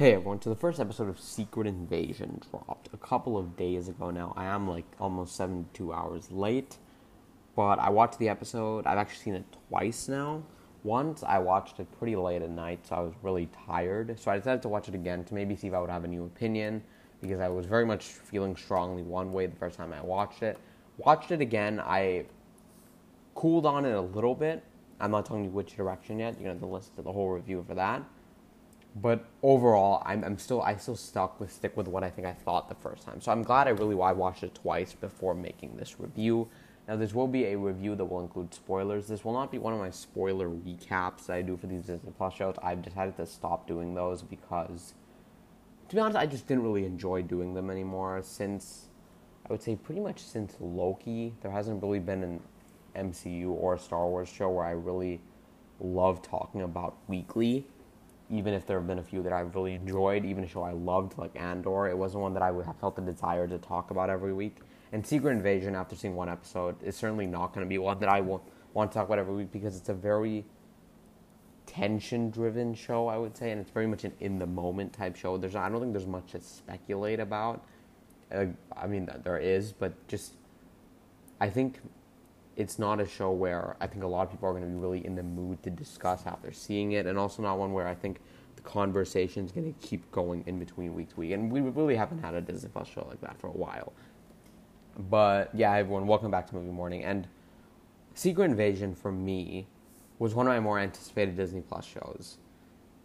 Hey everyone, so the first episode of Secret Invasion dropped a couple of days ago now. I am like almost 72 hours late, but I watched the episode. I've actually seen it twice now. Once I watched it pretty late at night, so I was really tired. So I decided to watch it again to maybe see if I would have a new opinion because I was very much feeling strongly one way the first time I watched it. Watched it again, I cooled on it a little bit. I'm not telling you which direction yet. You're gonna have to listen to the whole review for that. But overall, I'm, I'm still I still stuck with stick with what I think I thought the first time. So I'm glad I really I watched it twice before making this review. Now this will be a review that will include spoilers. This will not be one of my spoiler recaps that I do for these Disney Plus shows. I've decided to stop doing those because, to be honest, I just didn't really enjoy doing them anymore. Since I would say pretty much since Loki, there hasn't really been an MCU or a Star Wars show where I really love talking about weekly even if there have been a few that I've really enjoyed, even a show I loved like Andor, it wasn't one that I would have felt the desire to talk about every week. And Secret Invasion, after seeing one episode, is certainly not going to be one that I will want to talk about every week because it's a very tension-driven show, I would say, and it's very much an in-the-moment type show. There's, I don't think there's much to speculate about. Uh, I mean, there is, but just I think it's not a show where I think a lot of people are going to be really in the mood to discuss after seeing it, and also not one where I think the conversation is going to keep going in between week to week. And we really haven't had a Disney Plus show like that for a while. But yeah, everyone, welcome back to Movie Morning. And Secret Invasion for me was one of my more anticipated Disney Plus shows.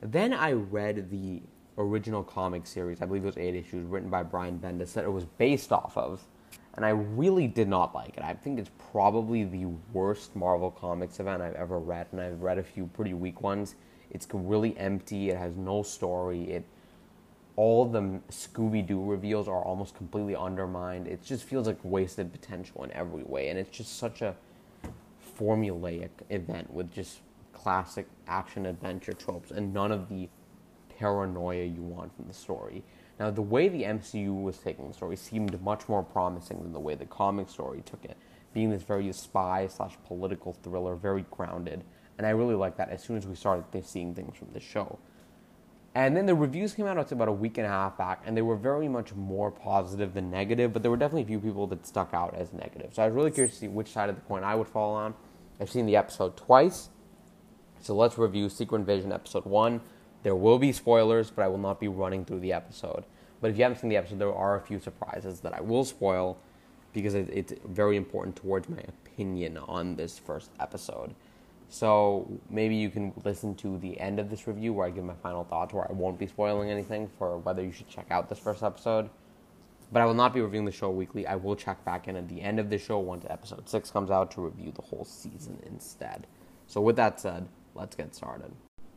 Then I read the original comic series, I believe it was eight issues, written by Brian Bendis, that it was based off of and I really did not like it. I think it's probably the worst Marvel Comics event I've ever read, and I've read a few pretty weak ones. It's really empty. It has no story. It all the Scooby Doo reveals are almost completely undermined. It just feels like wasted potential in every way, and it's just such a formulaic event with just classic action adventure tropes and none of the paranoia you want from the story. Now, the way the MCU was taking the story seemed much more promising than the way the comic story took it, being this very spy slash political thriller, very grounded. And I really liked that as soon as we started seeing things from the show. And then the reviews came out about a week and a half back, and they were very much more positive than negative, but there were definitely a few people that stuck out as negative. So I was really curious to see which side of the coin I would fall on. I've seen the episode twice. So let's review Secret Invasion episode 1. There will be spoilers, but I will not be running through the episode. But if you haven't seen the episode, there are a few surprises that I will spoil because it's very important towards my opinion on this first episode. So maybe you can listen to the end of this review where I give my final thoughts, where I won't be spoiling anything for whether you should check out this first episode. But I will not be reviewing the show weekly. I will check back in at the end of the show once episode six comes out to review the whole season instead. So with that said, let's get started.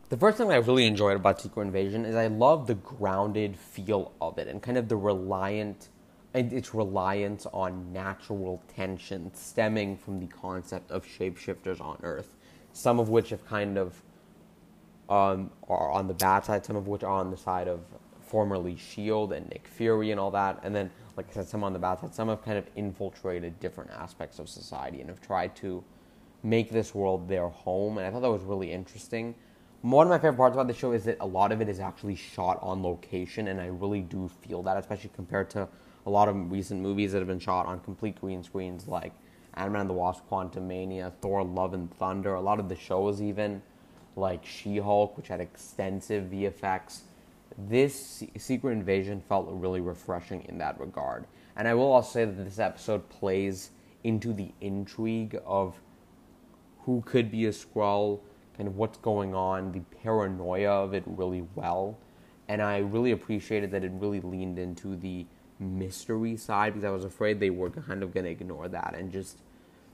The first thing I really enjoyed about Secret Invasion is I love the grounded feel of it and kind of the reliant and its reliance on natural tension stemming from the concept of shapeshifters on Earth, some of which have kind of um, are on the bad side, some of which are on the side of formerly Shield and Nick Fury and all that, and then like I said, some on the bad side, some have kind of infiltrated different aspects of society and have tried to make this world their home, and I thought that was really interesting one of my favorite parts about the show is that a lot of it is actually shot on location, and I really do feel that, especially compared to a lot of recent movies that have been shot on complete green screens, like Ant-Man and the Wasp, Quantumania, Thor: Love and Thunder. A lot of the shows, even like She-Hulk, which had extensive VFX. This Secret Invasion felt really refreshing in that regard, and I will also say that this episode plays into the intrigue of who could be a Skrull kind of what's going on, the paranoia of it really well. And I really appreciated that it really leaned into the mystery side because I was afraid they were kind of going to ignore that and just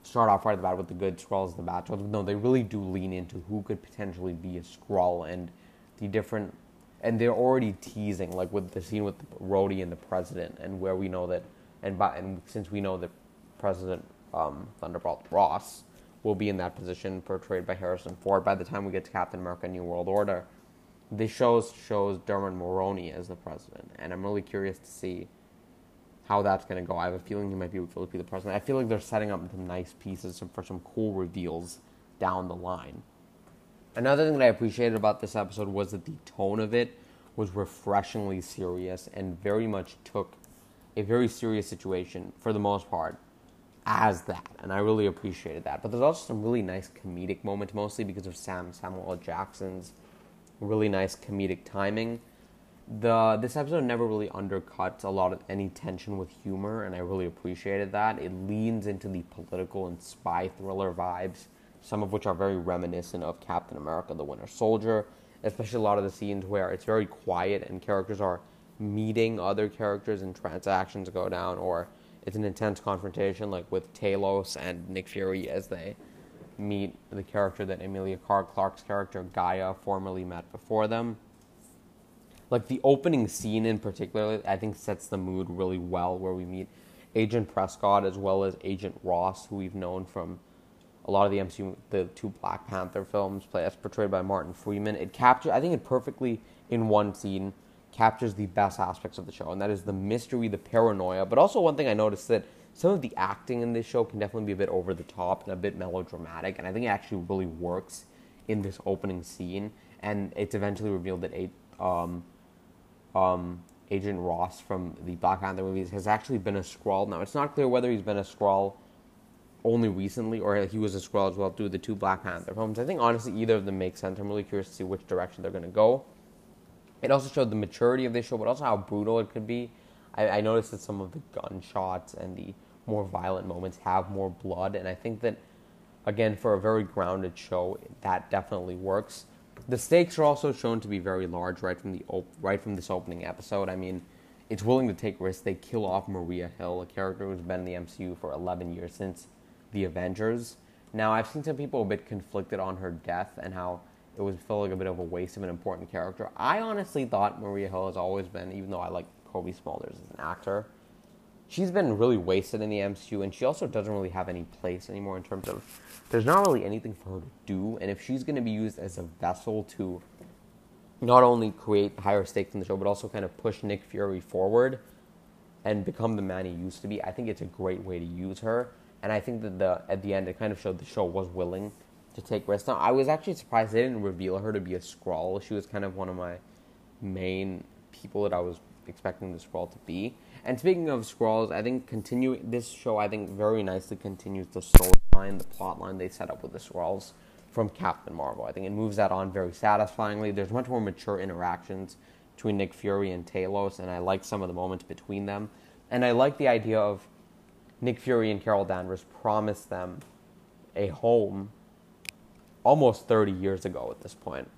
start off right about with the good Skrulls and the bad Skrulls. No, they really do lean into who could potentially be a Skrull and the different. And they're already teasing, like with the scene with Rhodey and the president, and where we know that, and by, and since we know that President um, Thunderbolt Ross will be in that position portrayed by Harrison Ford by the time we get to Captain America New World Order. This show shows Dermot Mulroney as the president, and I'm really curious to see how that's going to go. I have a feeling he might be able to be the president. I feel like they're setting up some nice pieces for some cool reveals down the line. Another thing that I appreciated about this episode was that the tone of it was refreshingly serious and very much took a very serious situation for the most part as that, and I really appreciated that. But there's also some really nice comedic moments, mostly because of Sam Samuel. Jackson's really nice comedic timing. The this episode never really undercuts a lot of any tension with humor, and I really appreciated that. It leans into the political and spy thriller vibes, some of which are very reminiscent of Captain America: The Winter Soldier. Especially a lot of the scenes where it's very quiet and characters are meeting other characters and transactions go down, or it's an intense confrontation, like with Talos and Nick Fury as they meet the character that Emilia Clarke's character Gaia formerly met before them. Like the opening scene in particular, I think sets the mood really well, where we meet Agent Prescott as well as Agent Ross, who we've known from a lot of the MCU, the two Black Panther films, play as portrayed by Martin Freeman. It captures, I think, it perfectly in one scene captures the best aspects of the show, and that is the mystery, the paranoia. But also, one thing I noticed that some of the acting in this show can definitely be a bit over the top and a bit melodramatic, and I think it actually really works in this opening scene. And it's eventually revealed that um, um, Agent Ross from the Black Panther movies has actually been a Skrull. Now, it's not clear whether he's been a Skrull only recently or he was a Skrull as well through the two Black Panther films. I think honestly either of them makes sense. I'm really curious to see which direction they're going to go. It also showed the maturity of this show, but also how brutal it could be. I, I noticed that some of the gunshots and the more violent moments have more blood, and I think that, again, for a very grounded show, that definitely works. The stakes are also shown to be very large right from the op- right from this opening episode. I mean, it's willing to take risks. They kill off Maria Hill, a character who's been in the MCU for 11 years since the Avengers. Now, I've seen some people a bit conflicted on her death and how it was felt like a bit of a waste of an important character. I honestly thought Maria Hill has always been, even though I like Cobie Smulders as an actor, she's been really wasted in the MCU, and she also doesn't really have any place anymore in terms of there's not really anything for her to do. And if she's going to be used as a vessel to not only create higher stakes in the show, but also kind of push Nick Fury forward and become the man he used to be, I think it's a great way to use her. And I think that the at the end it kind of showed the show was willing to take risks. Now, I was actually surprised they didn't reveal her to be a Skrull. She was kind of one of my main people that I was expecting the Skrull to be. And speaking of Skrulls, I think continue this show. I think very nicely continues the storyline, the plot line they set up with the Skrulls from Captain Marvel. I think it moves that on very satisfyingly. There's much more mature interactions between Nick Fury and Talos, and I like some of the moments between them. And I like the idea of Nick Fury and Carol Danvers promised them a home almost 30 years ago at this point.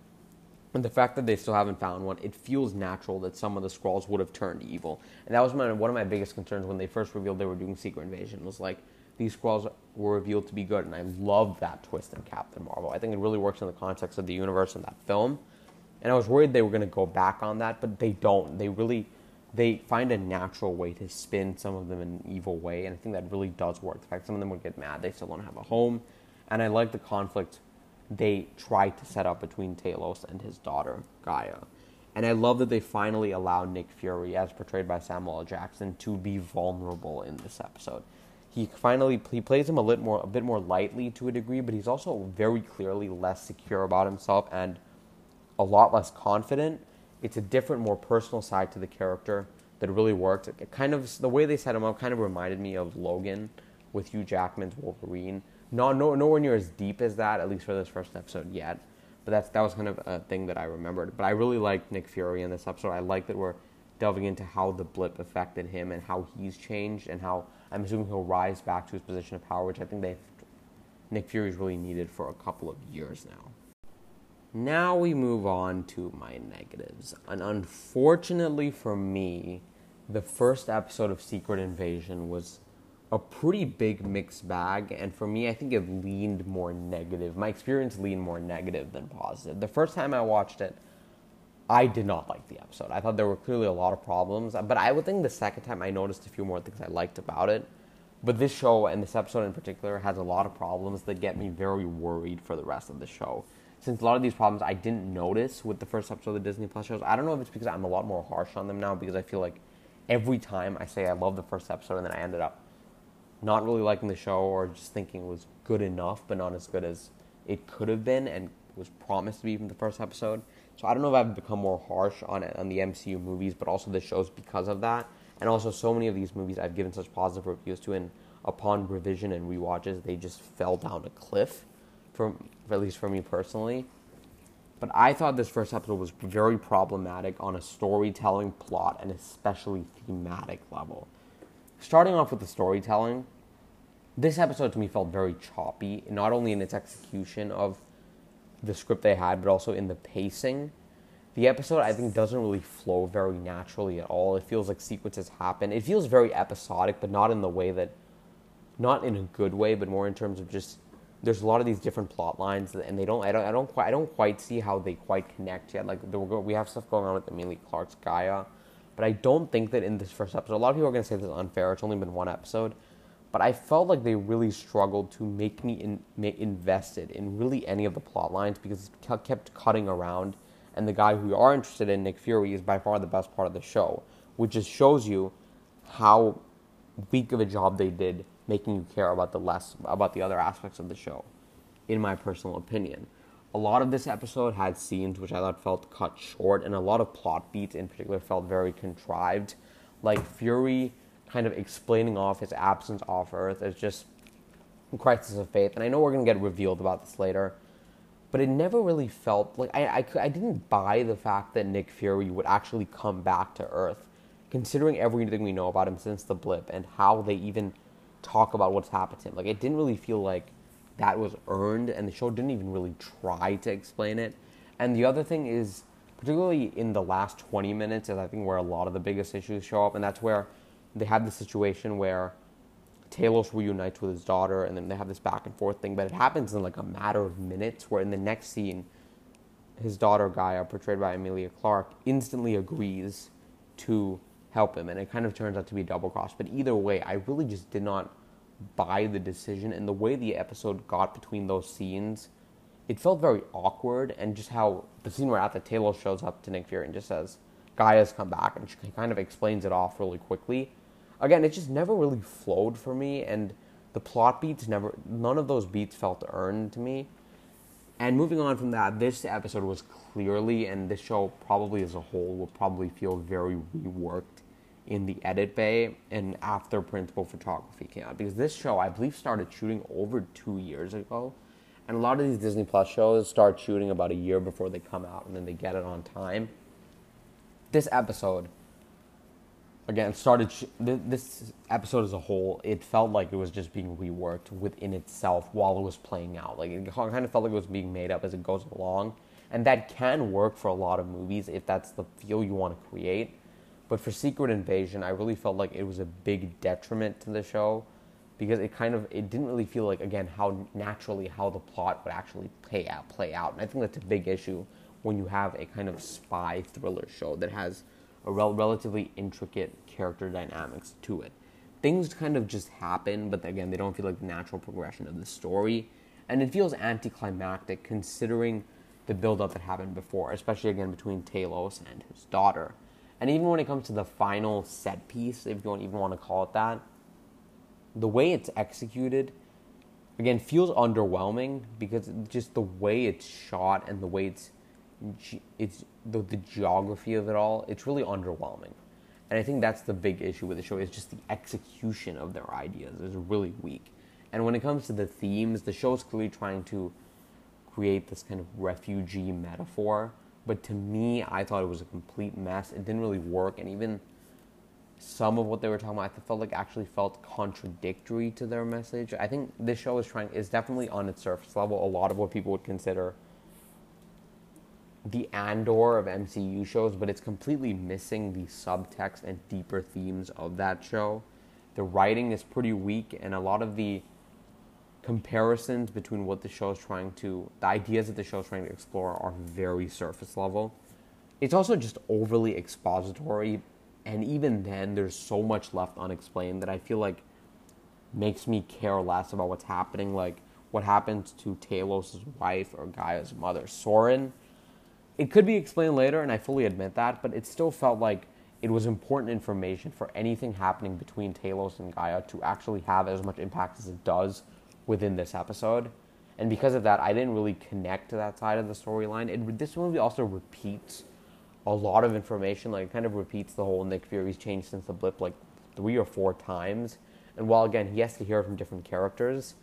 And the fact that they still haven't found one, it feels natural that some of the Skrulls would have turned evil. And that was my, one of my biggest concerns when they first revealed they were doing Secret Invasion. It Was like these Skrulls were revealed to be good, and I love that twist in Captain Marvel. I think it really works in the context of the universe in that film. And I was worried they were going to go back on that, but they don't. They really they find a natural way to spin some of them in an evil way, and I think that really does work. The fact some of them would get mad, they still don't have a home, and I like the conflict they tried to set up between Talos and his daughter, Gaia. And I love that they finally allow Nick Fury, as portrayed by Samuel L. Jackson, to be vulnerable in this episode. He finally he plays him a little more a bit more lightly to a degree, but he's also very clearly less secure about himself and a lot less confident. It's a different, more personal side to the character that really worked. It kind of the way they set him up kind of reminded me of Logan with Hugh Jackman's Wolverine, not no, nowhere near as deep as that, at least for this first episode yet. But that's that was kind of a thing that I remembered. But I really liked Nick Fury in this episode. I like that we're delving into how the blip affected him and how he's changed and how I'm assuming he'll rise back to his position of power, which I think they Nick Fury's really needed for a couple of years now. Now we move on to my negatives. And unfortunately for me, the first episode of Secret Invasion was a pretty big mixed bag, and for me, I think it leaned more negative. My experience leaned more negative than positive. The first time I watched it, I did not like the episode. I thought there were clearly a lot of problems, but I would think the second time I noticed a few more things I liked about it. But this show and this episode in particular has a lot of problems that get me very worried for the rest of the show. Since a lot of these problems I didn't notice with the first episode of the Disney Plus shows, I don't know if it's because I'm a lot more harsh on them now because I feel like every time I say I love the first episode and then I ended up not really liking the show or just thinking it was good enough but not as good as it could have been and was promised to be from the first episode. So I don't know if I've become more harsh on it on the MCU movies, but also the shows because of that. And also, so many of these movies I've given such positive reviews to, and upon revision and rewatches, they just fell down a cliff, for, at least for me personally. But I thought this first episode was very problematic on a storytelling, plot, and especially thematic level. Starting off with the storytelling, this episode to me felt very choppy, not only in its execution of the script they had, but also in the pacing. The episode, I think, doesn't really flow very naturally at all. It feels like sequences happen. It feels very episodic, but not in the way that, not in a good way, but more in terms of just there's a lot of these different plot lines, and they don't. I don't. I don't quite. I don't quite see how they quite connect yet. Like we have stuff going on with Emilia Clarke's Gaia, but I don't think that in this first episode, a lot of people are going to say this is unfair. It's only been one episode, but I felt like they really struggled to make me in, make invested in really any of the plot lines because it kept cutting around. And the guy who you are interested in, Nick Fury, is by far the best part of the show, which just shows you how weak of a job they did making you care about the less about the other aspects of the show, in my personal opinion. A lot of this episode had scenes which I thought felt cut short, and a lot of plot beats in particular felt very contrived. Like Fury kind of explaining off his absence off Earth as just a crisis of faith. And I know we're going to get revealed about this later, but it never really felt like I, I, I didn't buy the fact that Nick Fury would actually come back to Earth, considering everything we know about him since the blip and how they even talk about what's happened to him. Like, it didn't really feel like that was earned, and the show didn't even really try to explain it. And the other thing is, particularly in the last 20 minutes, is I think where a lot of the biggest issues show up, and that's where they have the situation where Talos reunites with his daughter, and then they have this back and forth thing. But it happens in like a matter of minutes, where in the next scene, his daughter Gaia, portrayed by Amelia Clarke, instantly agrees to help him, and it kind of turns out to be double cross. But either way, I really just did not buy the decision, and the way the episode got between those scenes, it felt very awkward, and just how the scene where at the table shows up to Nick Fury and just says, Gaia's come back, and she kind of explains it off really quickly again, it just never really flowed for me, and the plot beats never, none of those beats felt earned to me. And moving on from that, this episode was clearly, and this show probably as a whole will probably feel very reworked in the edit bay and after principal photography came out. Because this show, I believe, started shooting over two years ago. And a lot of these Disney Plus shows start shooting about a year before they come out and then they get it on time. This episode again started sh- this episode as a whole it felt like it was just being reworked within itself while it was playing out like it kind of felt like it was being made up as it goes along and that can work for a lot of movies if that's the feel you want to create but for secret invasion i really felt like it was a big detriment to the show because it kind of it didn't really feel like again how naturally how the plot would actually play out play out and i think that's a big issue when you have a kind of spy thriller show that has a rel- relatively intricate character dynamics to it. Things kind of just happen, but again, they don't feel like the natural progression of the story. And it feels anticlimactic considering the build-up that happened before, especially again between Talos and his daughter. And even when it comes to the final set piece, if you don't even want to call it that, the way it's executed, again, feels underwhelming because just the way it's shot and the way it's it's the, the geography of it all, it's really underwhelming. And I think that's the big issue with the show is just the execution of their ideas is really weak. And when it comes to the themes, the show is clearly trying to create this kind of refugee metaphor. But to me, I thought it was a complete mess. It didn't really work, and even some of what they were talking about, I felt like actually felt contradictory to their message. I think this show is trying is definitely on its surface level a lot of what people would consider the Andor of MCU shows, but it's completely missing the subtext and deeper themes of that show. The writing is pretty weak, and a lot of the comparisons between what the show is trying to, the ideas that the show is trying to explore, are very surface level. It's also just overly expository, and even then, there's so much left unexplained that I feel like makes me care less about what's happening, like what happens to Talos' wife or Gaia's mother, Soren it could be explained later, and I fully admit that, but it still felt like it was important information for anything happening between Talos and Gaia to actually have as much impact as it does within this episode. and because of that, I didn't really connect to that side of the storyline. It this movie also repeats a lot of information. Like, it kind of repeats the whole Nick Fury's changed since the blip like three or four times. And while again he has to hear from different characters,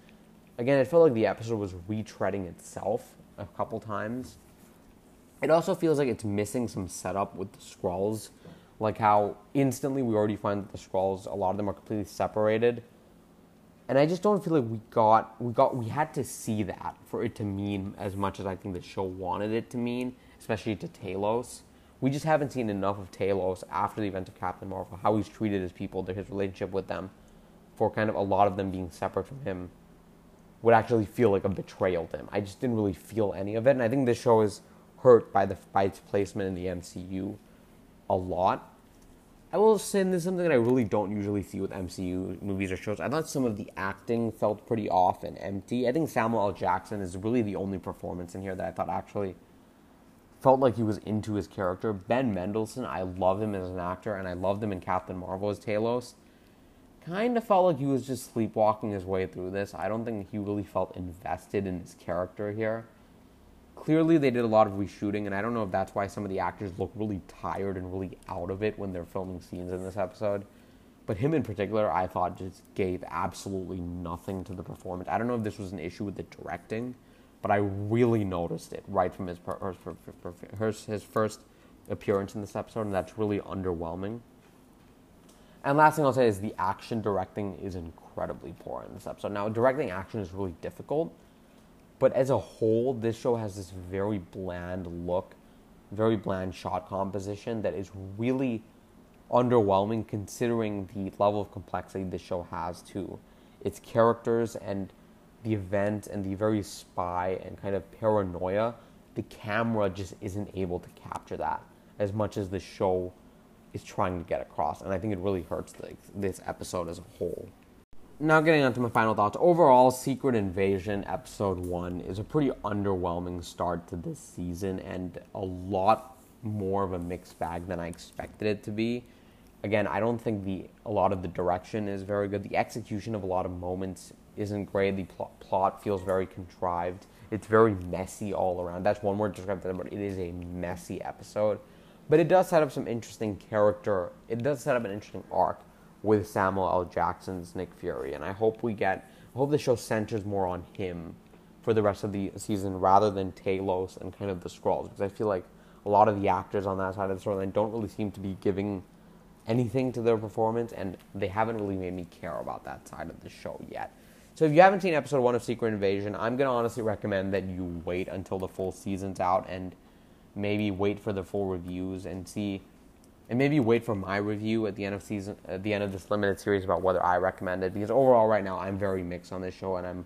again it felt like the episode was retreading itself a couple times. It also feels like it's missing some setup with the Skrulls, like how instantly we already find that the Skrulls, a lot of them are completely separated, and I just don't feel like we got we got we had to see that for it to mean as much as I think the show wanted it to mean, especially to Talos. We just haven't seen enough of Talos after the event of Captain Marvel, how he's treated his people, his relationship with them, for kind of a lot of them being separate from him would actually feel like a betrayal to him. I just didn't really feel any of it, and I think this show is hurt by the by its placement in the MCU a lot. I will say this is something that I really don't usually see with MCU movies or shows. I thought some of the acting felt pretty off and empty. I think Samuel L. Jackson is really the only performance in here that I thought actually felt like he was into his character. Ben Mendelsohn, I love him as an actor, and I loved him in Captain Marvel as Talos. Kind of felt like he was just sleepwalking his way through this. I don't think he really felt invested in his character here clearly they did a lot of reshooting, and I don't know if that's why some of the actors look really tired and really out of it when they're filming scenes in this episode. But him in particular, I thought just gave absolutely nothing to the performance. I don't know if this was an issue with the directing, but I really noticed it right from his his, his first appearance in this episode, and that's really underwhelming. And last thing I'll say is the action directing is incredibly poor in this episode. Now, directing action is really difficult but as a whole, this show has this very bland look, very bland shot composition that is really underwhelming considering the level of complexity this show has to its characters and the event and the very spy and kind of paranoia. The camera just isn't able to capture that as much as the show is trying to get across, and I think it really hurts the, this episode as a whole now getting on to my final thoughts. Overall, Secret Invasion Episode 1 is a pretty underwhelming start to this season and a lot more of a mixed bag than I expected it to be. Again, I don't think the a lot of the direction is very good. The execution of a lot of moments isn't great. The pl- plot feels very contrived. It's very messy all around. That's one word to describe it, but it is a messy episode. But it does set up some interesting character. It does set up an interesting arc with Samuel L. Jackson's Nick Fury, and I hope we get. I hope the show centers more on him for the rest of the season rather than Talos and kind of the Skrulls, because I feel like a lot of the actors on that side of the storyline don't really seem to be giving anything to their performance, and they haven't really made me care about that side of the show yet. So if you haven't seen episode one of Secret Invasion, I'm gonna honestly recommend that you wait until the full season's out and maybe wait for the full reviews and see and maybe wait for my review at the end of season at the end of this limited series about whether I recommend it because overall right now I'm very mixed on this show and I'm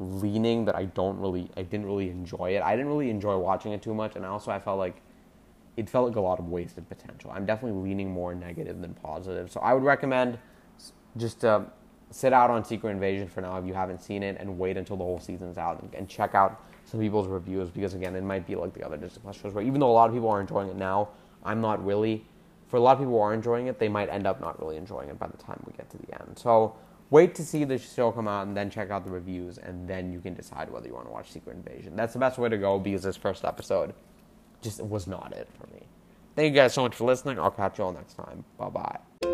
leaning that I don't really I didn't really enjoy it. I didn't really enjoy watching it too much and also I felt like it felt like a lot of wasted potential. I'm definitely leaning more negative than positive. So I would recommend just uh, sit out on Secret Invasion for now if you haven't seen it and wait until the whole season's out and, and check out some people's reviews because again it might be like the other Disney Plus shows where even though a lot of people are enjoying it now, I'm not really for a lot of people who are enjoying it, they might end up not really enjoying it by the time we get to the end. So wait to see the show come out and then check out the reviews, and then you can decide whether you want to watch Secret Invasion. That's the best way to go because this first episode just was not it for me. Thank you guys so much for listening. I'll catch you all next time. Bye bye.